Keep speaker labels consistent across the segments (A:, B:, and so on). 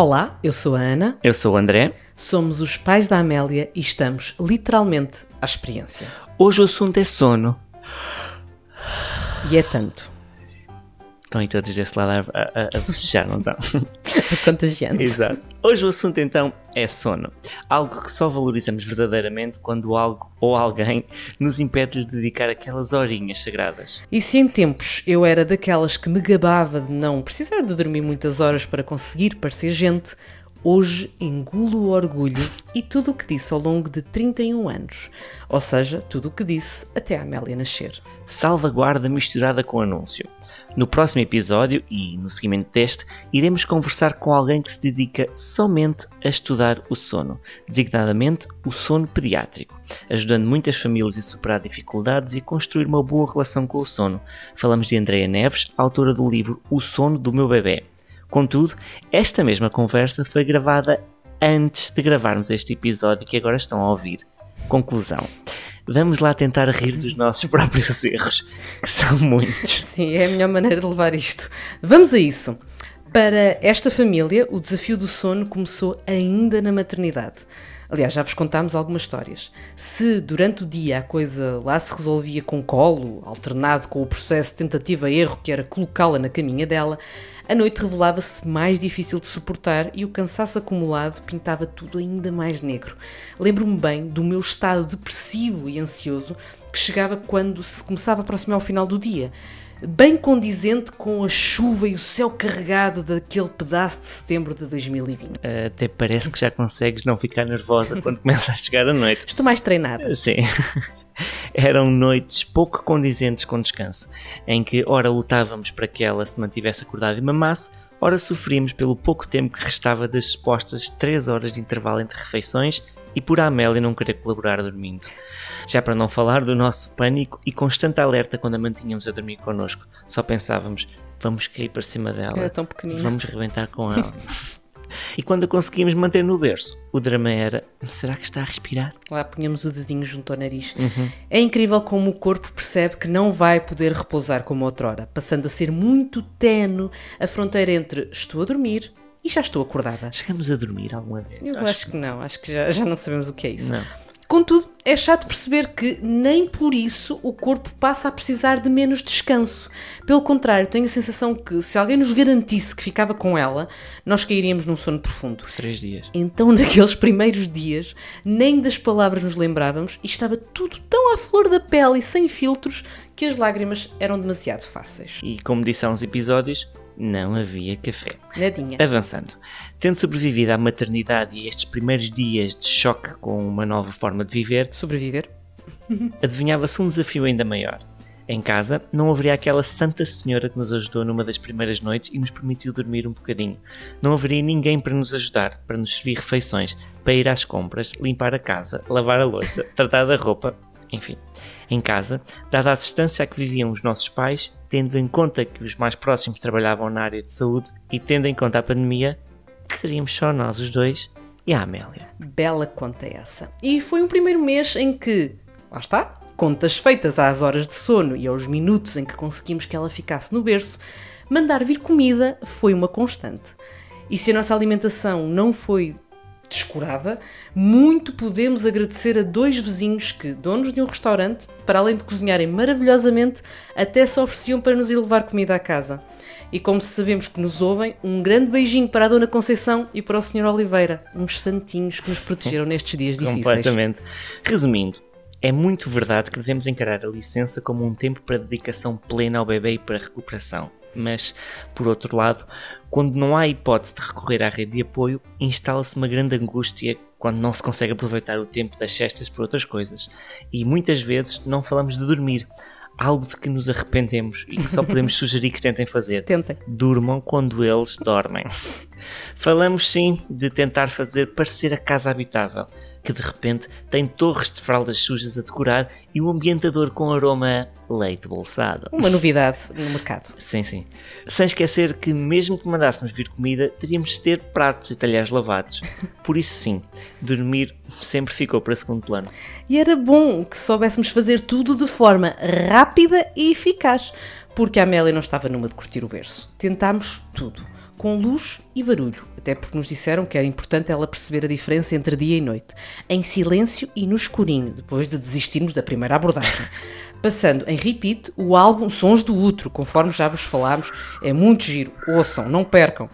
A: Olá, eu sou a Ana,
B: Eu sou o André.
A: somos os pais da Amélia e estamos literalmente à experiência.
B: Hoje o assunto é sono.
A: E é tanto.
B: Estão aí todos desse lado a, a, a bocejar, não estão?
A: É contagiante.
B: Exato. Hoje o assunto então é sono. Algo que só valorizamos verdadeiramente quando algo ou alguém nos impede de dedicar aquelas horinhas sagradas.
A: E se em tempos eu era daquelas que me gabava de não precisar de dormir muitas horas para conseguir parecer gente, hoje engulo o orgulho e tudo o que disse ao longo de 31 anos. Ou seja, tudo o que disse até a Amélia nascer.
B: Salvaguarda misturada com anúncio. No próximo episódio e no seguimento deste, iremos conversar com alguém que se dedica somente a estudar o sono, designadamente o sono pediátrico, ajudando muitas famílias a superar dificuldades e construir uma boa relação com o sono. Falamos de Andreia Neves, autora do livro O Sono do Meu Bebê. Contudo, esta mesma conversa foi gravada antes de gravarmos este episódio que agora estão a ouvir. Conclusão. Vamos lá tentar rir dos nossos próprios erros, que são muitos.
A: Sim, é a melhor maneira de levar isto. Vamos a isso. Para esta família, o desafio do sono começou ainda na maternidade. Aliás, já vos contámos algumas histórias. Se durante o dia a coisa lá se resolvia com colo, alternado com o processo tentativa-erro que era colocá-la na caminha dela, a noite revelava-se mais difícil de suportar e o cansaço acumulado pintava tudo ainda mais negro. Lembro-me bem do meu estado depressivo e ansioso que chegava quando se começava a aproximar o final do dia bem condizente com a chuva e o céu carregado daquele pedaço de setembro de 2020.
B: Até parece que já consegues não ficar nervosa quando começa a chegar a noite.
A: Estou mais treinada.
B: Sim. Eram noites pouco condizentes com descanso, em que ora lutávamos para que ela se mantivesse acordada e mamasse, ora sofríamos pelo pouco tempo que restava das supostas 3 horas de intervalo entre refeições e por a Amélia não querer colaborar dormindo. Já para não falar do nosso pânico e constante alerta quando a mantínhamos a dormir connosco. Só pensávamos, vamos cair para cima dela,
A: Era tão pequenina.
B: vamos rebentar com ela. e quando a conseguimos manter no berço, o drama era, será que está a respirar?
A: Lá punhamos o dedinho junto ao nariz. É incrível como o corpo percebe que não vai poder repousar como outrora, passando a ser muito tenue a fronteira entre estou a dormir e já estou acordada.
B: Chegamos a dormir alguma vez?
A: Eu acho que não, acho que já, já não sabemos o que é isso.
B: Não.
A: Contudo, é chato perceber que nem por isso o corpo passa a precisar de menos descanso. Pelo contrário, tenho a sensação que se alguém nos garantisse que ficava com ela, nós cairíamos num sono profundo.
B: Por três dias.
A: Então, naqueles primeiros dias, nem das palavras nos lembrávamos e estava tudo tão à flor da pele e sem filtros que as lágrimas eram demasiado fáceis.
B: E como disse há uns episódios, não havia café.
A: Nadinha.
B: Avançando. Tendo sobrevivido à maternidade e estes primeiros dias de choque com uma nova forma de viver,
A: Sobreviver?
B: adivinhava-se um desafio ainda maior. Em casa, não haveria aquela Santa Senhora que nos ajudou numa das primeiras noites e nos permitiu dormir um bocadinho. Não haveria ninguém para nos ajudar, para nos servir refeições, para ir às compras, limpar a casa, lavar a louça, tratar da roupa, enfim. Em casa, dada a distância a que viviam os nossos pais, tendo em conta que os mais próximos trabalhavam na área de saúde e tendo em conta a pandemia, que seríamos só nós os dois e a Amélia.
A: Bela conta essa. E foi um primeiro mês em que, lá está, contas feitas às horas de sono e aos minutos em que conseguimos que ela ficasse no berço, mandar vir comida foi uma constante. E se a nossa alimentação não foi descurada, muito podemos agradecer a dois vizinhos que, donos de um restaurante, para além de cozinharem maravilhosamente, até se ofereciam para nos ir levar comida à casa. E como sabemos que nos ouvem, um grande beijinho para a Dona Conceição e para o Sr. Oliveira, uns santinhos que nos protegeram nestes dias difíceis.
B: Completamente. Resumindo, é muito verdade que devemos encarar a licença como um tempo para dedicação plena ao bebê e para recuperação. Mas, por outro lado, quando não há hipótese de recorrer à rede de apoio, instala-se uma grande angústia quando não se consegue aproveitar o tempo das cestas por outras coisas. E muitas vezes não falamos de dormir, algo de que nos arrependemos e que só podemos sugerir que tentem fazer.
A: Tentem.
B: Durmam quando eles dormem. Falamos sim de tentar fazer parecer a casa habitável, que de repente tem torres de fraldas sujas a decorar e um ambientador com aroma leite bolsado.
A: Uma novidade no mercado.
B: Sim, sim. Sem esquecer que, mesmo que mandássemos vir comida, teríamos de ter pratos e talheres lavados. Por isso, sim, dormir sempre ficou para segundo plano.
A: E era bom que soubéssemos fazer tudo de forma rápida e eficaz, porque a Amélia não estava numa de curtir o berço. Tentámos tudo. Com luz e barulho, até porque nos disseram que era importante ela perceber a diferença entre dia e noite, em silêncio e no escurinho, depois de desistirmos da primeira abordagem. Passando em repeat o álbum Sons do Outro, conforme já vos falámos, é muito giro, ouçam, não percam.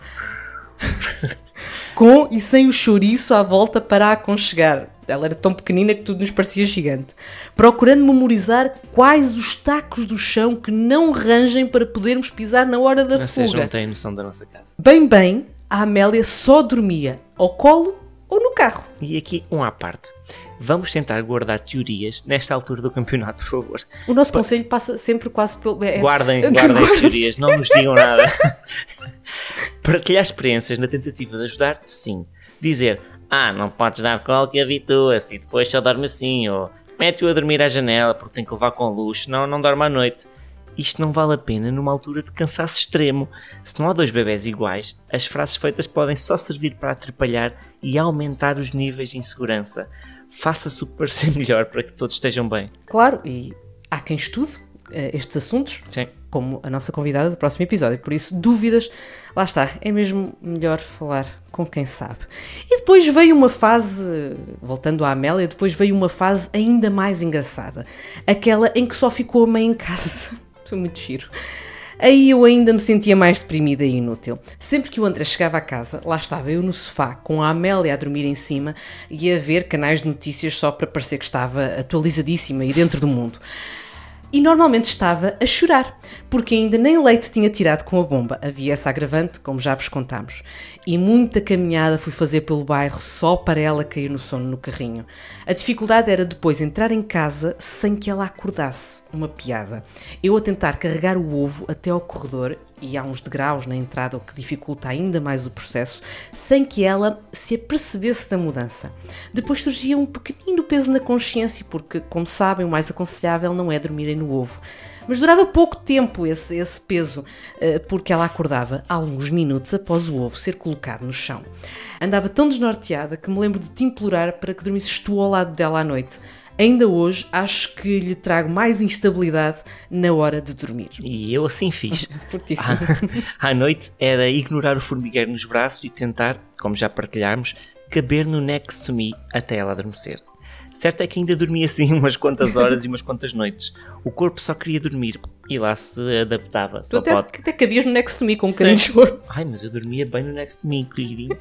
A: com e sem o chouriço à volta para aconchegar. Ela era tão pequenina que tudo nos parecia gigante. Procurando memorizar quais os tacos do chão que não rangem para podermos pisar na hora da
B: Vocês
A: fuga.
B: não têm noção da nossa casa.
A: Bem, bem, a Amélia só dormia ao colo ou no carro.
B: E aqui um à parte. Vamos tentar guardar teorias nesta altura do campeonato, por favor.
A: O nosso conselho passa sempre quase pelo. é-
B: Guardem, guardem as teorias, não nos digam nada. Partilhar experiências na tentativa de ajudar, sim. Dizer, ah, não podes dar colo que habitua-se e depois só dorme assim, ou mete-o a dormir à janela porque tem que levar com luz, senão não dorme à noite. Isto não vale a pena numa altura de cansaço extremo. Se não há dois bebés iguais, as frases feitas podem só servir para atrapalhar e aumentar os níveis de insegurança. Faça-se o que parecer melhor para que todos estejam bem.
A: Claro, e há quem estude estes assuntos,
B: Sim.
A: como a nossa convidada do próximo episódio. Por isso, dúvidas, lá está, é mesmo melhor falar com quem sabe. E depois veio uma fase, voltando à Amélia, depois veio uma fase ainda mais engraçada. Aquela em que só ficou a mãe em casa. Foi muito giro. Aí eu ainda me sentia mais deprimida e inútil. Sempre que o André chegava a casa, lá estava eu no sofá, com a Amélia a dormir em cima e a ver canais de notícias só para parecer que estava atualizadíssima e dentro do mundo e normalmente estava a chorar, porque ainda nem leite tinha tirado com a bomba. Havia essa agravante, como já vos contámos. E muita caminhada fui fazer pelo bairro só para ela cair no sono no carrinho. A dificuldade era depois entrar em casa sem que ela acordasse. Uma piada. Eu a tentar carregar o ovo até ao corredor e há uns degraus na entrada, o que dificulta ainda mais o processo, sem que ela se apercebesse da mudança. Depois surgia um pequenino peso na consciência, porque, como sabem, o mais aconselhável não é dormirem no ovo. Mas durava pouco tempo esse, esse peso, eh, porque ela acordava alguns minutos após o ovo ser colocado no chão. Andava tão desnorteada que me lembro de te implorar para que dormisses tu ao lado dela à noite. Ainda hoje acho que lhe trago mais instabilidade na hora de dormir.
B: E eu assim fiz.
A: Fortíssimo.
B: À noite era ignorar o formigueiro nos braços e tentar, como já partilharmos, caber no next to me até ela adormecer. Certo é que ainda dormia assim umas quantas horas e umas quantas noites. O corpo só queria dormir e lá se adaptava.
A: Tu
B: Só
A: até,
B: pode.
A: até cabias no next to me com um bocadinho de choro.
B: Ai, mas eu dormia bem no next to me, queridinho.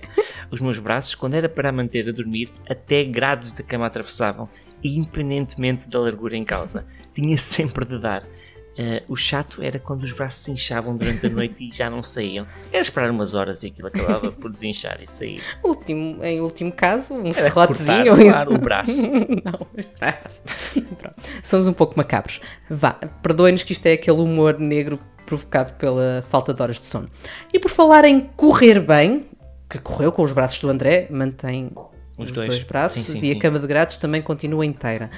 B: Os meus braços, quando era para a manter a dormir, até grades da cama atravessavam, independentemente da largura em causa. Tinha sempre de dar. Eh, o chato era quando os braços se inchavam durante a noite e já não saíam. Era esperar umas horas e aquilo acabava por desinchar e sair.
A: Último, em último caso, um
B: Era
A: serrotezinho.
B: cortar,
A: ou
B: o braço.
A: Não, os braços. Pronto. Somos um pouco macabros. Vá, perdoem-nos que isto é aquele humor negro provocado pela falta de horas de sono. E por falar em correr bem, que correu com os braços do André, mantém os, dois.
B: dois.
A: braços
B: Sim, sim,
A: e a
B: sim.
A: cama de grades também continua inteira.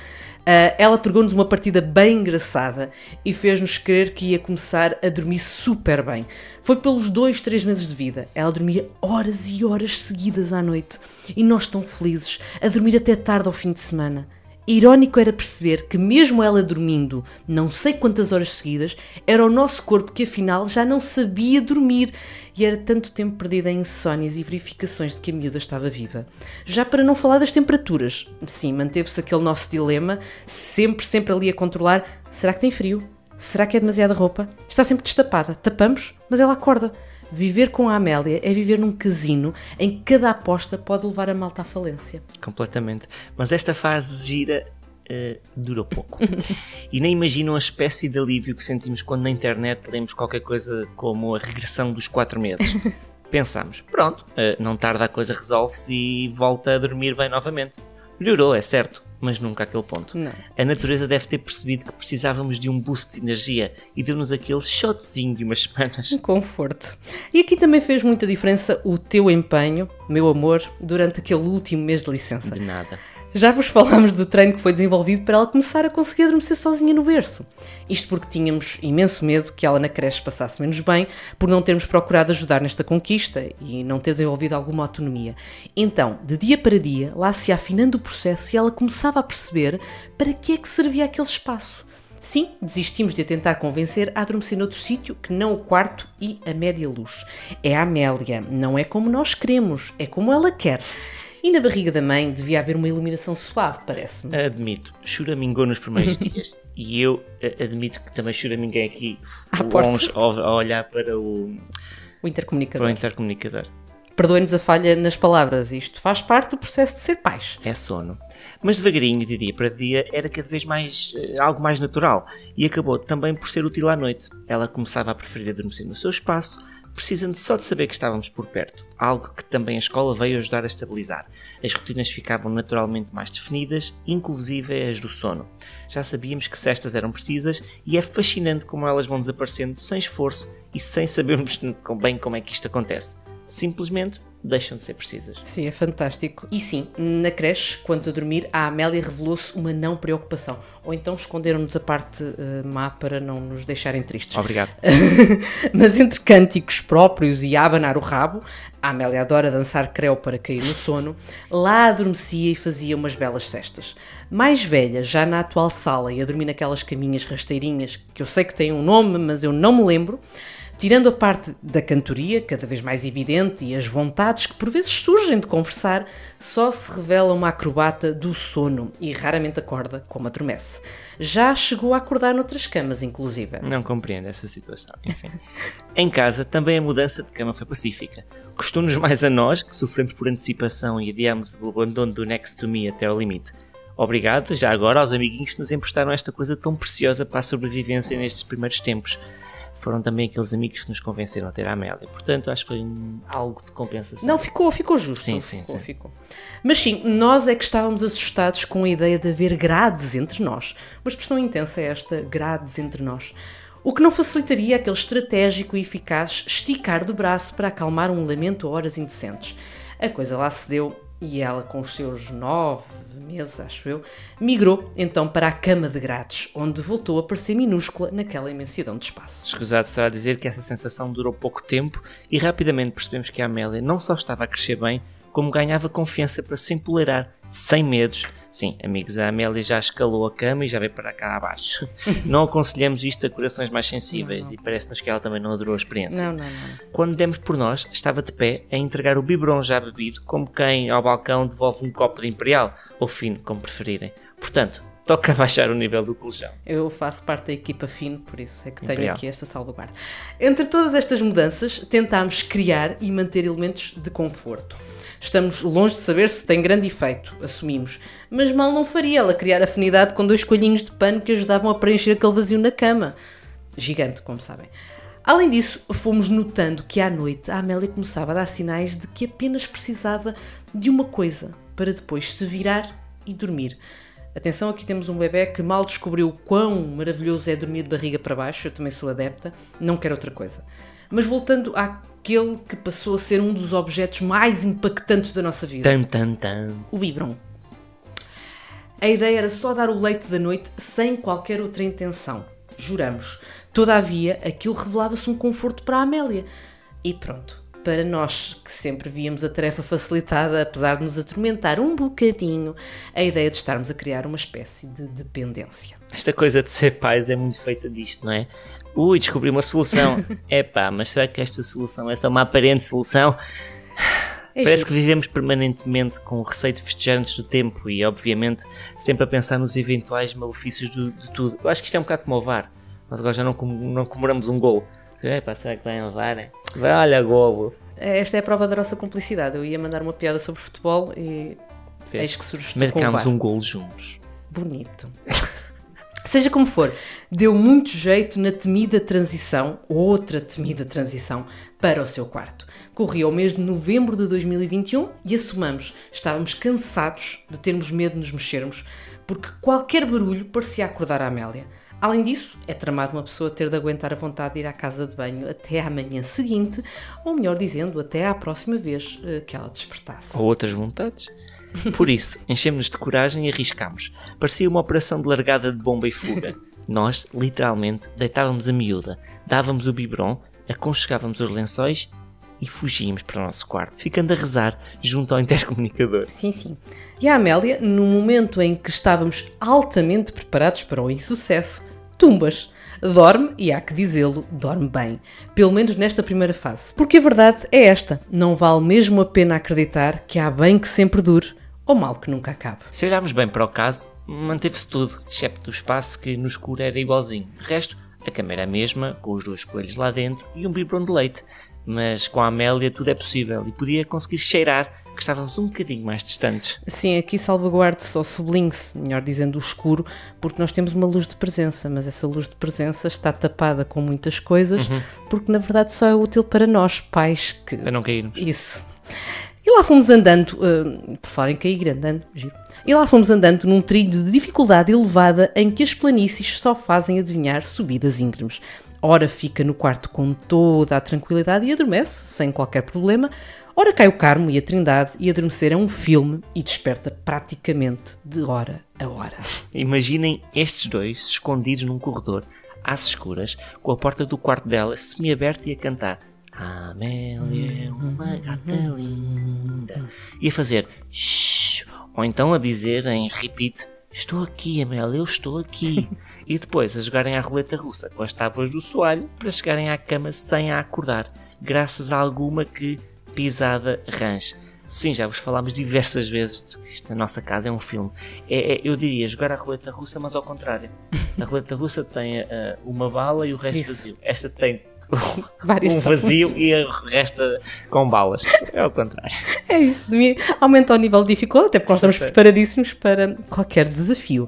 A: Ah, ela pegou-nos uma partida bem engraçada e fez-nos crer que ia começar a dormir super bem. Foi pelos dois, três meses de vida. Ela dormia horas e horas seguidas à noite. E nós tão felizes, a dormir até tarde ao fim de semana. Irónico era perceber que, mesmo ela dormindo não sei quantas horas seguidas, era o nosso corpo que afinal já não sabia dormir e era tanto tempo perdido em insónias e verificações de que a miúda estava viva. Já para não falar das temperaturas. Sim, manteve-se aquele nosso dilema, sempre, sempre ali a controlar: será que tem frio? Será que é demasiada roupa? Está sempre destapada. Tapamos, mas ela acorda. Viver com a Amélia é viver num casino em que cada aposta pode levar a malta à falência.
B: Completamente. Mas esta fase gira eh, durou pouco. e nem imaginam a espécie de alívio que sentimos quando na internet lemos qualquer coisa como a regressão dos 4 meses. Pensámos, pronto, eh, não tarda a coisa resolve-se e volta a dormir bem novamente. Melhorou, é certo, mas nunca àquele ponto.
A: Não.
B: A natureza deve ter percebido que precisávamos de um boost de energia e deu-nos aquele shotzinho de umas semanas.
A: Um conforto. E aqui também fez muita diferença o teu empenho, meu amor, durante aquele último mês de licença.
B: De nada.
A: Já vos falámos do treino que foi desenvolvido para ela começar a conseguir adormecer sozinha no berço. Isto porque tínhamos imenso medo que ela na creche passasse menos bem por não termos procurado ajudar nesta conquista e não ter desenvolvido alguma autonomia. Então, de dia para dia, lá se afinando o processo e ela começava a perceber para que é que servia aquele espaço. Sim, desistimos de a tentar convencer a adormecer noutro sítio que não o quarto e a média luz. É a Amélia, não é como nós queremos, é como ela quer. E na barriga da mãe devia haver uma iluminação suave, parece-me.
B: Admito, choramingou nos primeiros dias. E eu eh, admito que também choraminguei aqui
A: À porta.
B: longe ao, ao olhar para o,
A: O intercomunicador.
B: para o intercomunicador.
A: Perdoem-nos a falha nas palavras, isto faz parte do processo de ser pais.
B: É sono. Mas devagarinho, de dia para dia, era cada vez mais eh, algo mais natural e acabou também por ser útil à noite. Ela começava a preferir adormecer no seu espaço, precisando só de saber que estávamos por perto, algo que também a escola veio ajudar a estabilizar. As rotinas ficavam naturalmente mais definidas, inclusive as do sono. Já sabíamos que cestas eram precisas e é fascinante como elas vão desaparecendo sem esforço e sem sabermos bem como é que isto acontece. Simplesmente deixam de ser precisas.
A: Sim, é fantástico. E sim, na creche, quanto a dormir, a Amélia revelou-se uma não preocupação. Ou então esconderam-nos a parte eh, má para não nos deixarem tristes.
B: Obrigado.
A: Mas entre cânticos próprios e a abanar o rabo, a Amélia adora dançar creu para cair no sono, lá adormecia e fazia umas belas cestas. Mais velha, já na atual sala e a dormir naquelas caminhas rasteirinhas, que eu sei que têm um nome, mas eu não me lembro, tirando a parte da cantoria, cada vez mais evidente, e as vontades que por vezes surgem de conversar, só se revela uma acrobata do sono e raramente acorda como adormece. Já chegou a acordar noutras camas, inclusive.
B: Não compreendo essa situação. Enfim. em casa, também a mudança de cama foi pacífica. Custou-nos mais a nós, que sofremos por antecipação e adiamos o abandono do Next to Me até ao limite. Obrigado, já agora, aos amiguinhos que nos emprestaram esta coisa tão preciosa para a sobrevivência nestes primeiros tempos. Foram também aqueles amigos que nos convenceram a ter a Amélia. Portanto, acho que foi um- algo de compensação.
A: Não, ficou, ficou justo.
B: Sim, sim,
A: ficou,
B: sim.
A: ficou. Mas sim, nós é que estávamos assustados com a ideia de haver grades entre nós. Uma expressão intensa é esta, grades entre nós. O que não facilitaria aquele estratégico e eficaz esticar do braço para acalmar um lamento a horas indecentes. A coisa lá se deu e ela, com os seus nove meses, acho eu, migrou então para a cama de grades, onde voltou a parecer minúscula naquela imensidão de espaço.
B: Escusado será dizer que essa sensação durou pouco tempo e rapidamente percebemos que a Amélia não só estava a crescer bem, como ganhava confiança para se empoleirar, sem medos. Sim, amigos, a Amélia já escalou a cama e já veio para cá abaixo. não aconselhamos isto a corações mais sensíveis e parece-nos que ela também não adorou a experiência.
A: Não, não, não.
B: Quando demos por nós, estava de pé a entregar o biberon já bebido, como quem ao balcão devolve um copo de imperial, ou fino, como preferirem. Portanto, toca baixar o nível do colchão.
A: Eu faço parte da equipa fino, por isso é que tenho
B: Imperial.
A: aqui esta salvaguarda. Entre todas estas mudanças, tentámos criar e manter elementos de conforto. Estamos longe de saber se tem grande efeito, assumimos. Mas mal não faria ela criar afinidade com dois coelhinhos de pano que ajudavam a preencher aquele vazio na cama. Gigante, como sabem. Além disso, fomos notando que à noite a Amélia começava a dar sinais de que apenas precisava de uma coisa para depois se virar e dormir. Atenção, aqui temos um bebê que mal descobriu quão maravilhoso é dormir de barriga para baixo, eu também sou adepta, não quero outra coisa. Mas voltando àquele que passou a ser um dos objetos mais impactantes da nossa vida
B: Tan, tan, tan.
A: o biberon. A ideia era só dar o leite da noite sem qualquer outra intenção. Juramos. Todavia, aquilo revelava-se um conforto para a Amélia. E pronto. Para nós, que sempre víamos a tarefa facilitada, apesar de nos atormentar um bocadinho, a ideia de estarmos a criar uma espécie de dependência.
B: Esta coisa de ser pais é muito feita disto, não é? Ui, descobri uma solução. Epá, mas será que esta solução é só uma aparente solução?
A: É
B: Parece
A: giro.
B: que vivemos permanentemente com o receio de festejar antes do tempo e, obviamente, sempre a pensar nos eventuais malefícios do- de tudo. Eu acho que isto é um bocado como o VAR. Nós agora já não, com- não comemoramos um gol. Epá, será que vai levar? hein? Vai, olha, golo.
A: Esta é a prova da nossa cumplicidade. Eu ia mandar uma piada sobre futebol e
B: Fez.
A: eis que surge
B: Marcámos
A: VAR.
B: um golo juntos.
A: Bonito. Seja como for, deu muito jeito na temida transição, outra temida transição, para o seu quarto. Corria o mês de novembro de 2021 e assumamos, estávamos cansados de termos medo de nos mexermos, porque qualquer barulho parecia acordar a Amélia. Além disso, é tramado uma pessoa ter de aguentar a vontade de ir à casa de banho até à manhã seguinte, ou melhor dizendo, até à próxima vez eh, que ela despertasse.
B: ou outras vontades. Por isso, enchemos-nos de coragem e arriscámos. Parecia uma operação de largada de bomba e fuga. Nós, literalmente, deitávamos a miúda, dávamos o biberon, aconchegávamos os lençóis e fugíamos para o nosso quarto, ficando a rezar junto ao intercomunicador.
A: Sim, sim. E a Amélia, no momento em que estávamos altamente preparados para o insucesso, tumbas. Dorme, e há que dizê-lo, dorme bem. Pelo menos nesta primeira fase. Porque a verdade é esta: não vale mesmo a pena acreditar que há bem que sempre dure ou mal que nunca acabe.
B: Se olharmos bem para o caso, manteve-se tudo, excepto o espaço que no escuro era igualzinho. De resto, a cama era a mesma, com os dois coelhos lá dentro e um biberon de leite. Mas com a Amélia tudo é possível e podia conseguir cheirar que estávamos um bocadinho mais distantes.
A: Sim, aqui salvaguarde-se ou sublinhe-se, melhor dizendo, o escuro, porque nós temos uma luz de presença, mas essa luz de presença está tapada com muitas coisas, uhum. porque na verdade só é útil para nós, pais, que.
B: Para não cairmos.
A: Isso. E lá fomos andando, uh, por falar em cair, andando, giro. E lá fomos andando num trilho de dificuldade elevada em que as planícies só fazem adivinhar subidas íngremes. Ora fica no quarto com toda a tranquilidade e adormece, sem qualquer problema. Ora cai o Carmo e a Trindade e adormecer é um filme e desperta praticamente de hora a hora.
B: Imaginem estes dois escondidos num corredor, às escuras, com a porta do quarto dela semi-aberta e a cantar Amélia é uma gata linda. E a fazer shhh, ou então a dizer em repeat: Estou aqui, Amélia, eu estou aqui. e depois a jogarem à roleta russa com as tábuas do soalho para chegarem à cama sem a acordar, graças a alguma que pisada range. Sim, já vos falámos diversas vezes de que isto na nossa casa é um filme. É, é, eu diria jogar a roleta russa, mas ao contrário. A roleta russa tem uh, uma bala e o resto Isso. vazio. Esta tem um vazio e resta com balas. É o contrário.
A: É isso, aumenta o nível de dificuldade, até porque nós estamos preparadíssimos para qualquer desafio.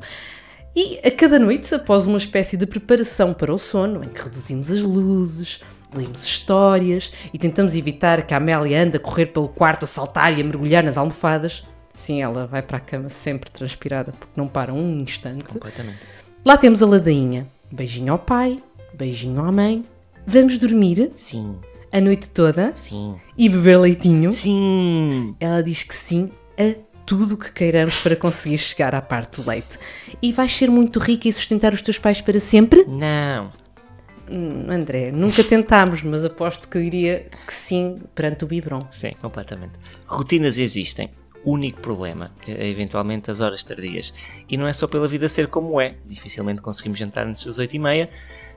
A: E a cada noite, após uma espécie de preparação para o sono, em que reduzimos as luzes, lemos histórias e tentamos evitar que a Amélia ande a correr pelo quarto a saltar e a mergulhar nas almofadas, sim, ela vai para a cama sempre transpirada porque não para um instante.
B: Completamente.
A: Lá temos a ladainha. Beijinho ao pai, beijinho à mãe, Vamos dormir?
B: Sim.
A: A noite toda?
B: Sim.
A: E beber leitinho?
B: Sim.
A: Ela diz que sim a tudo o que queiramos para conseguir chegar à parte do leite. E vais ser muito rica e sustentar os teus pais para sempre?
B: Não.
A: Hum, André, nunca tentámos, mas aposto que diria que sim perante o biberon.
B: Sim, completamente. Rotinas existem único problema, é, eventualmente as horas tardias. E não é só pela vida ser como é, dificilmente conseguimos jantar antes das 8h30,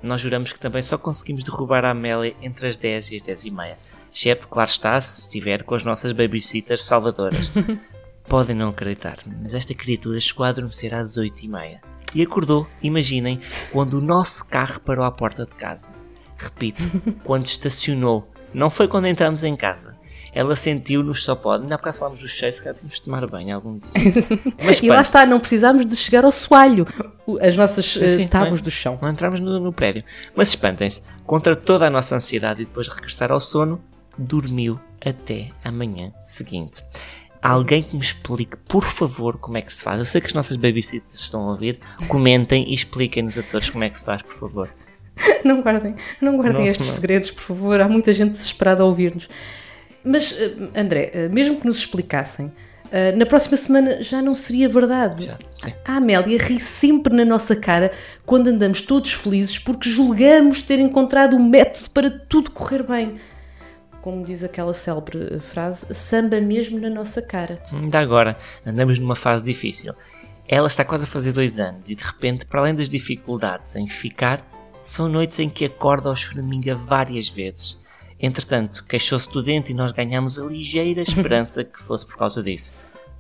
B: nós juramos que também só conseguimos derrubar a Amélia entre as 10 e as 10h30. Exceto, claro está, se estiver com as nossas babysitters salvadoras. Podem não acreditar, mas esta criatura chegou a adormecer às 8h30 e acordou, imaginem, quando o nosso carro parou à porta de casa. Repito, quando estacionou. Não foi quando entramos em casa ela sentiu-nos só pode. Ainda há bocado falámos dos cheios, que ela tínhamos de tomar banho algum dia.
A: Mas, e lá está, não precisamos de chegar ao soalho, as nossas sim, sim, uh, tábuas do chão.
B: Não entramos no, no prédio. Mas espantem-se, contra toda a nossa ansiedade e depois de regressar ao sono, dormiu até amanhã seguinte. Alguém que me explique, por favor, como é que se faz. Eu sei que as nossas babysitters estão a ouvir. Comentem e expliquem-nos a todos como é que se faz, por favor.
A: Não guardem, não guardem não, estes não. segredos, por favor. Há muita gente desesperada a ouvir-nos. Mas, eh, André, eh, mesmo que nos explicassem, eh, na próxima semana já não seria verdade. Já, a Amélia ri sempre na nossa cara quando andamos todos felizes porque julgamos ter encontrado o método para tudo correr bem. Como diz aquela célebre frase, samba mesmo na nossa cara.
B: Ainda agora, andamos numa fase difícil. Ela está quase a fazer dois anos e de repente, para além das dificuldades em ficar, são noites em que acorda ao choraminga várias vezes Entretanto, queixou-se do dente e nós ganhamos a ligeira esperança que fosse por causa disso.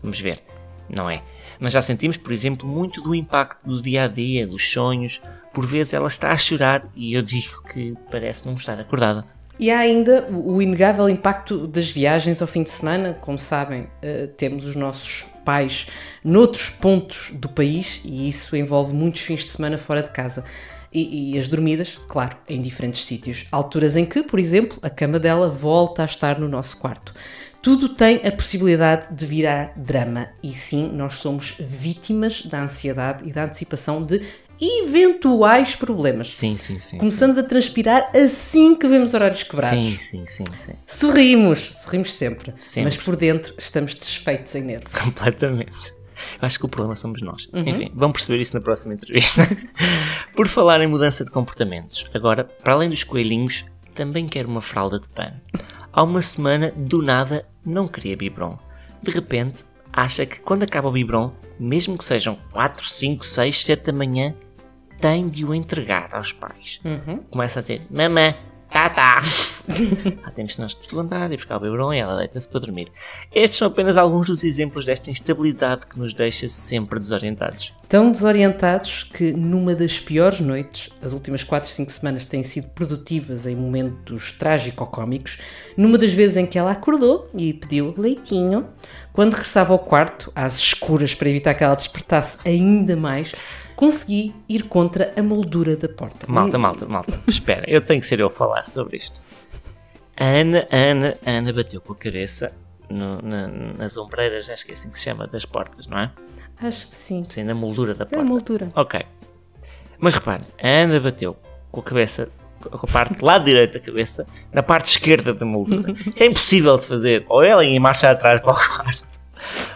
B: Vamos ver, não é? Mas já sentimos, por exemplo, muito do impacto do dia a dia, dos sonhos. Por vezes ela está a chorar e eu digo que parece não estar acordada.
A: E há ainda o inegável impacto das viagens ao fim de semana. Como sabem, uh, temos os nossos pais noutros pontos do país e isso envolve muitos fins de semana fora de casa e, e, as dormidas, claro, em diferentes sítios. Alturas em que, por exemplo, a cama dela volta a estar no nosso quarto. Tudo tem a possibilidade de virar drama e sim, nós somos vítimas da ansiedade e da antecipação de eventuais problemas.
B: Sim, sim, sim.
A: Começamos
B: sim.
A: a transpirar assim que vemos horários quebrados.
B: Sim, sim, sim, sim.
A: Sorrimos, sorrimos sempre, sempre. mas por dentro estamos desfeitos em nervos.
B: Completamente. Eu acho que o problema somos nós. Uhum. Enfim, vamos perceber isso na próxima entrevista. Por falar em mudança de comportamentos, agora, para além dos coelhinhos, também quero uma fralda de pano. Há uma semana, do nada, não queria biberon. De repente, acha que quando acaba o biberon, mesmo que sejam 4, 5, 6, 7 da manhã, tem de o entregar aos pais. Começa a dizer: Mamã, tá, tá. ah, temos nós de levantar e buscar o beberão e ela deita-se para dormir. Estes são apenas alguns dos exemplos desta instabilidade que nos deixa sempre desorientados.
A: Tão desorientados que numa das piores noites, as últimas 4, 5 semanas têm sido produtivas em momentos trágico-cómicos, numa das vezes em que ela acordou e pediu leitinho, quando regressava ao quarto, às escuras para evitar que ela despertasse ainda mais, consegui ir contra a moldura da porta.
B: Malta, malta, malta. Espera, eu tenho que ser eu a falar sobre isto. A Ana, a Ana, a Ana bateu com a cabeça no- na- nas ombreiras, acho que é assim que se chama, das portas, não é?
A: Acho que sim.
B: Sim, na moldura da
A: É
B: porta.
A: moldura.
B: Ok. Mas reparem, a Ana bateu com a cabeça, com a parte do lado direito da cabeça, na parte esquerda da moldura. Que é impossível de fazer. Ou ela ia em marcha atrás para o quarto.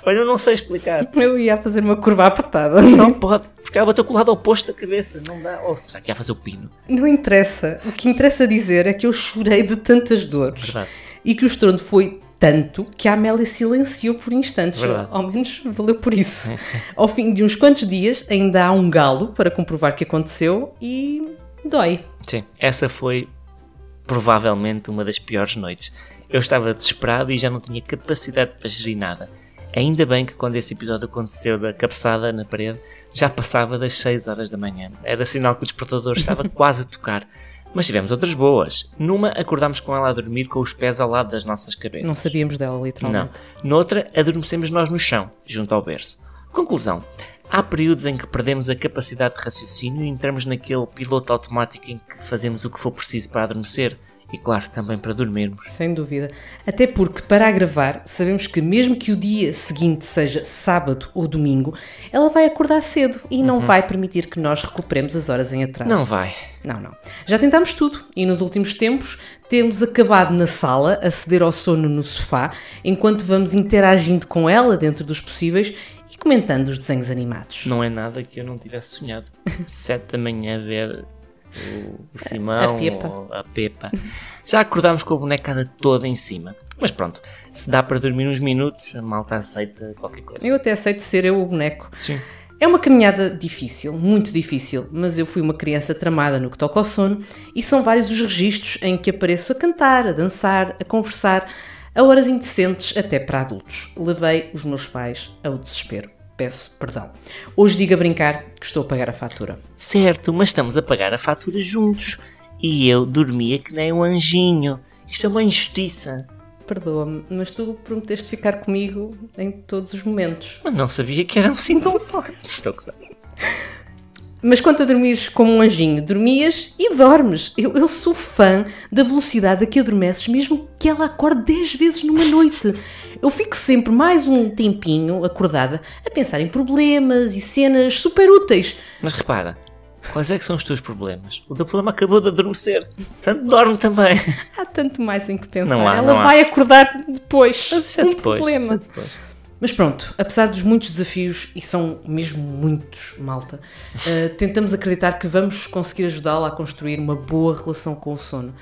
B: Ou eu não sei explicar.
A: Eu ia fazer uma curva apertada.
B: Não pode. Ela bateu com o lado oposto da cabeça. Não dá. Ou será que ia fazer o pino?
A: Não interessa. O que interessa dizer é que eu chorei de tantas dores.
B: Verdade.
A: E que o estrondo foi tanto que a Amélia silenciou por instantes.
B: Verdade.
A: Ao menos valeu por isso. Ao fim de uns quantos dias, ainda há um galo para comprovar que aconteceu e dói.
B: Sim, essa foi provavelmente uma das piores noites. Eu estava desesperado e já não tinha capacidade para gerir nada. Ainda bem que quando esse episódio aconteceu da cabeçada na parede, já passava das 6 horas da manhã. Era sinal que o despertador estava quase a tocar. Mas tivemos outras boas. Numa, acordámos com ela a dormir com os pés ao lado das nossas cabeças.
A: Não sabíamos dela,
B: Não.
A: literalmente.
B: Noutra, adormecemos nós no chão, junto ao berço. Conclusão. Há períodos em que perdemos a capacidade de raciocínio e entramos naquele piloto automático em que fazemos o que for preciso para adormecer e, claro, também para dormirmos.
A: Sem dúvida. Até porque, para a gravar, sabemos que mesmo que o dia seguinte seja sábado ou domingo, ela vai acordar cedo e não vai permitir que nós recuperemos as horas em atraso.
B: Não vai.
A: Não, não. Já tentámos tudo e nos últimos tempos temos acabado na sala a ceder ao sono no sofá, enquanto vamos interagindo com ela dentro dos possíveis e comentando os desenhos animados.
B: Não é nada que eu não tivesse sonhado. Sete da manhã ver o, Simão
A: A Pepa.
B: a Pepa. Já acordámos com a bonecada toda em cima. Mas pronto, se dá para dormir uns minutos, a malta aceita qualquer coisa.
A: Eu até aceito ser eu o boneco.
B: Sim.
A: É uma caminhada difícil, muito difícil, mas eu fui uma criança tramada no que toca ao sono e são vários os registros em que apareço a cantar, a dançar, a conversar, a horas indecentes até para adultos. Levei os meus pais ao desespero. Peço perdão. Hoje digo a brincar que estou a pagar a fatura.
B: Certo, mas estamos a pagar a fatura juntos. E eu dormia que nem um anjinho. Isto é uma injustiça.
A: Perdoa-me, mas tu prometeste ficar comigo em todos os momentos.
B: Mas não sabia que era assim tão forte. Estou a.
A: Mas quanto a dormires como um anjinho, dormias e dormes. Eu, eu sou fã da velocidade a que adormeces, mesmo que ela acorde 10 vezes numa noite. Eu fico sempre mais um tempinho acordada a pensar em problemas e cenas super úteis.
B: Mas repara, quais é que são os teus problemas? O teu problema acabou de adormecer. Portanto, dorme também.
A: Há tanto mais em que pensar.
B: Não há,
A: ela vai acordar depois.
B: Mas isso é
A: um
B: depois.
A: problema.
B: isso é depois.
A: Mas pronto, apesar dos muitos desafios, e são mesmo muitos, malta, eh, tentamos acreditar que vamos conseguir ajudá-la a construir uma boa relação com o sono.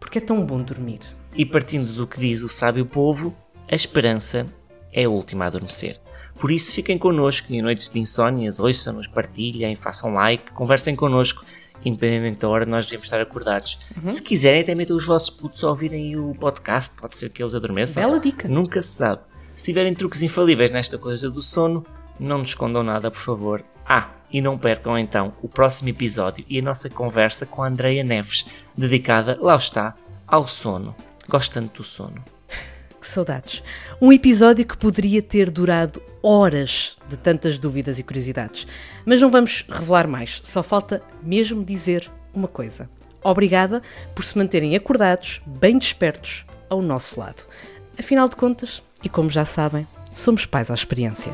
A: Porque é tão bom dormir.
B: E partindo do que diz o sábio povo, a esperança é a última a adormecer. Por isso fiquem connosco em noites de insónias, ouçam-nos, partilhem, façam like, conversem connosco, independentemente da hora nós devemos estar acordados. Se quiserem até metam os vossos putos a ouvirem o podcast, pode ser que eles adormeçam.
A: Bela dica.
B: Nunca se sabe. Se tiverem truques infalíveis nesta coisa do sono, não nos escondam nada, por favor. Ah, e não percam então o próximo episódio e a nossa conversa com a Andreia Neves, dedicada, lá está, ao sono. Gosto tanto do sono.
A: Que saudades. Um episódio que poderia ter durado horas de tantas dúvidas e curiosidades. Mas não vamos revelar mais, só falta mesmo dizer uma coisa. Obrigada por se manterem acordados, bem despertos, ao nosso lado. Afinal de contas, e como já sabem, somos pais à experiência.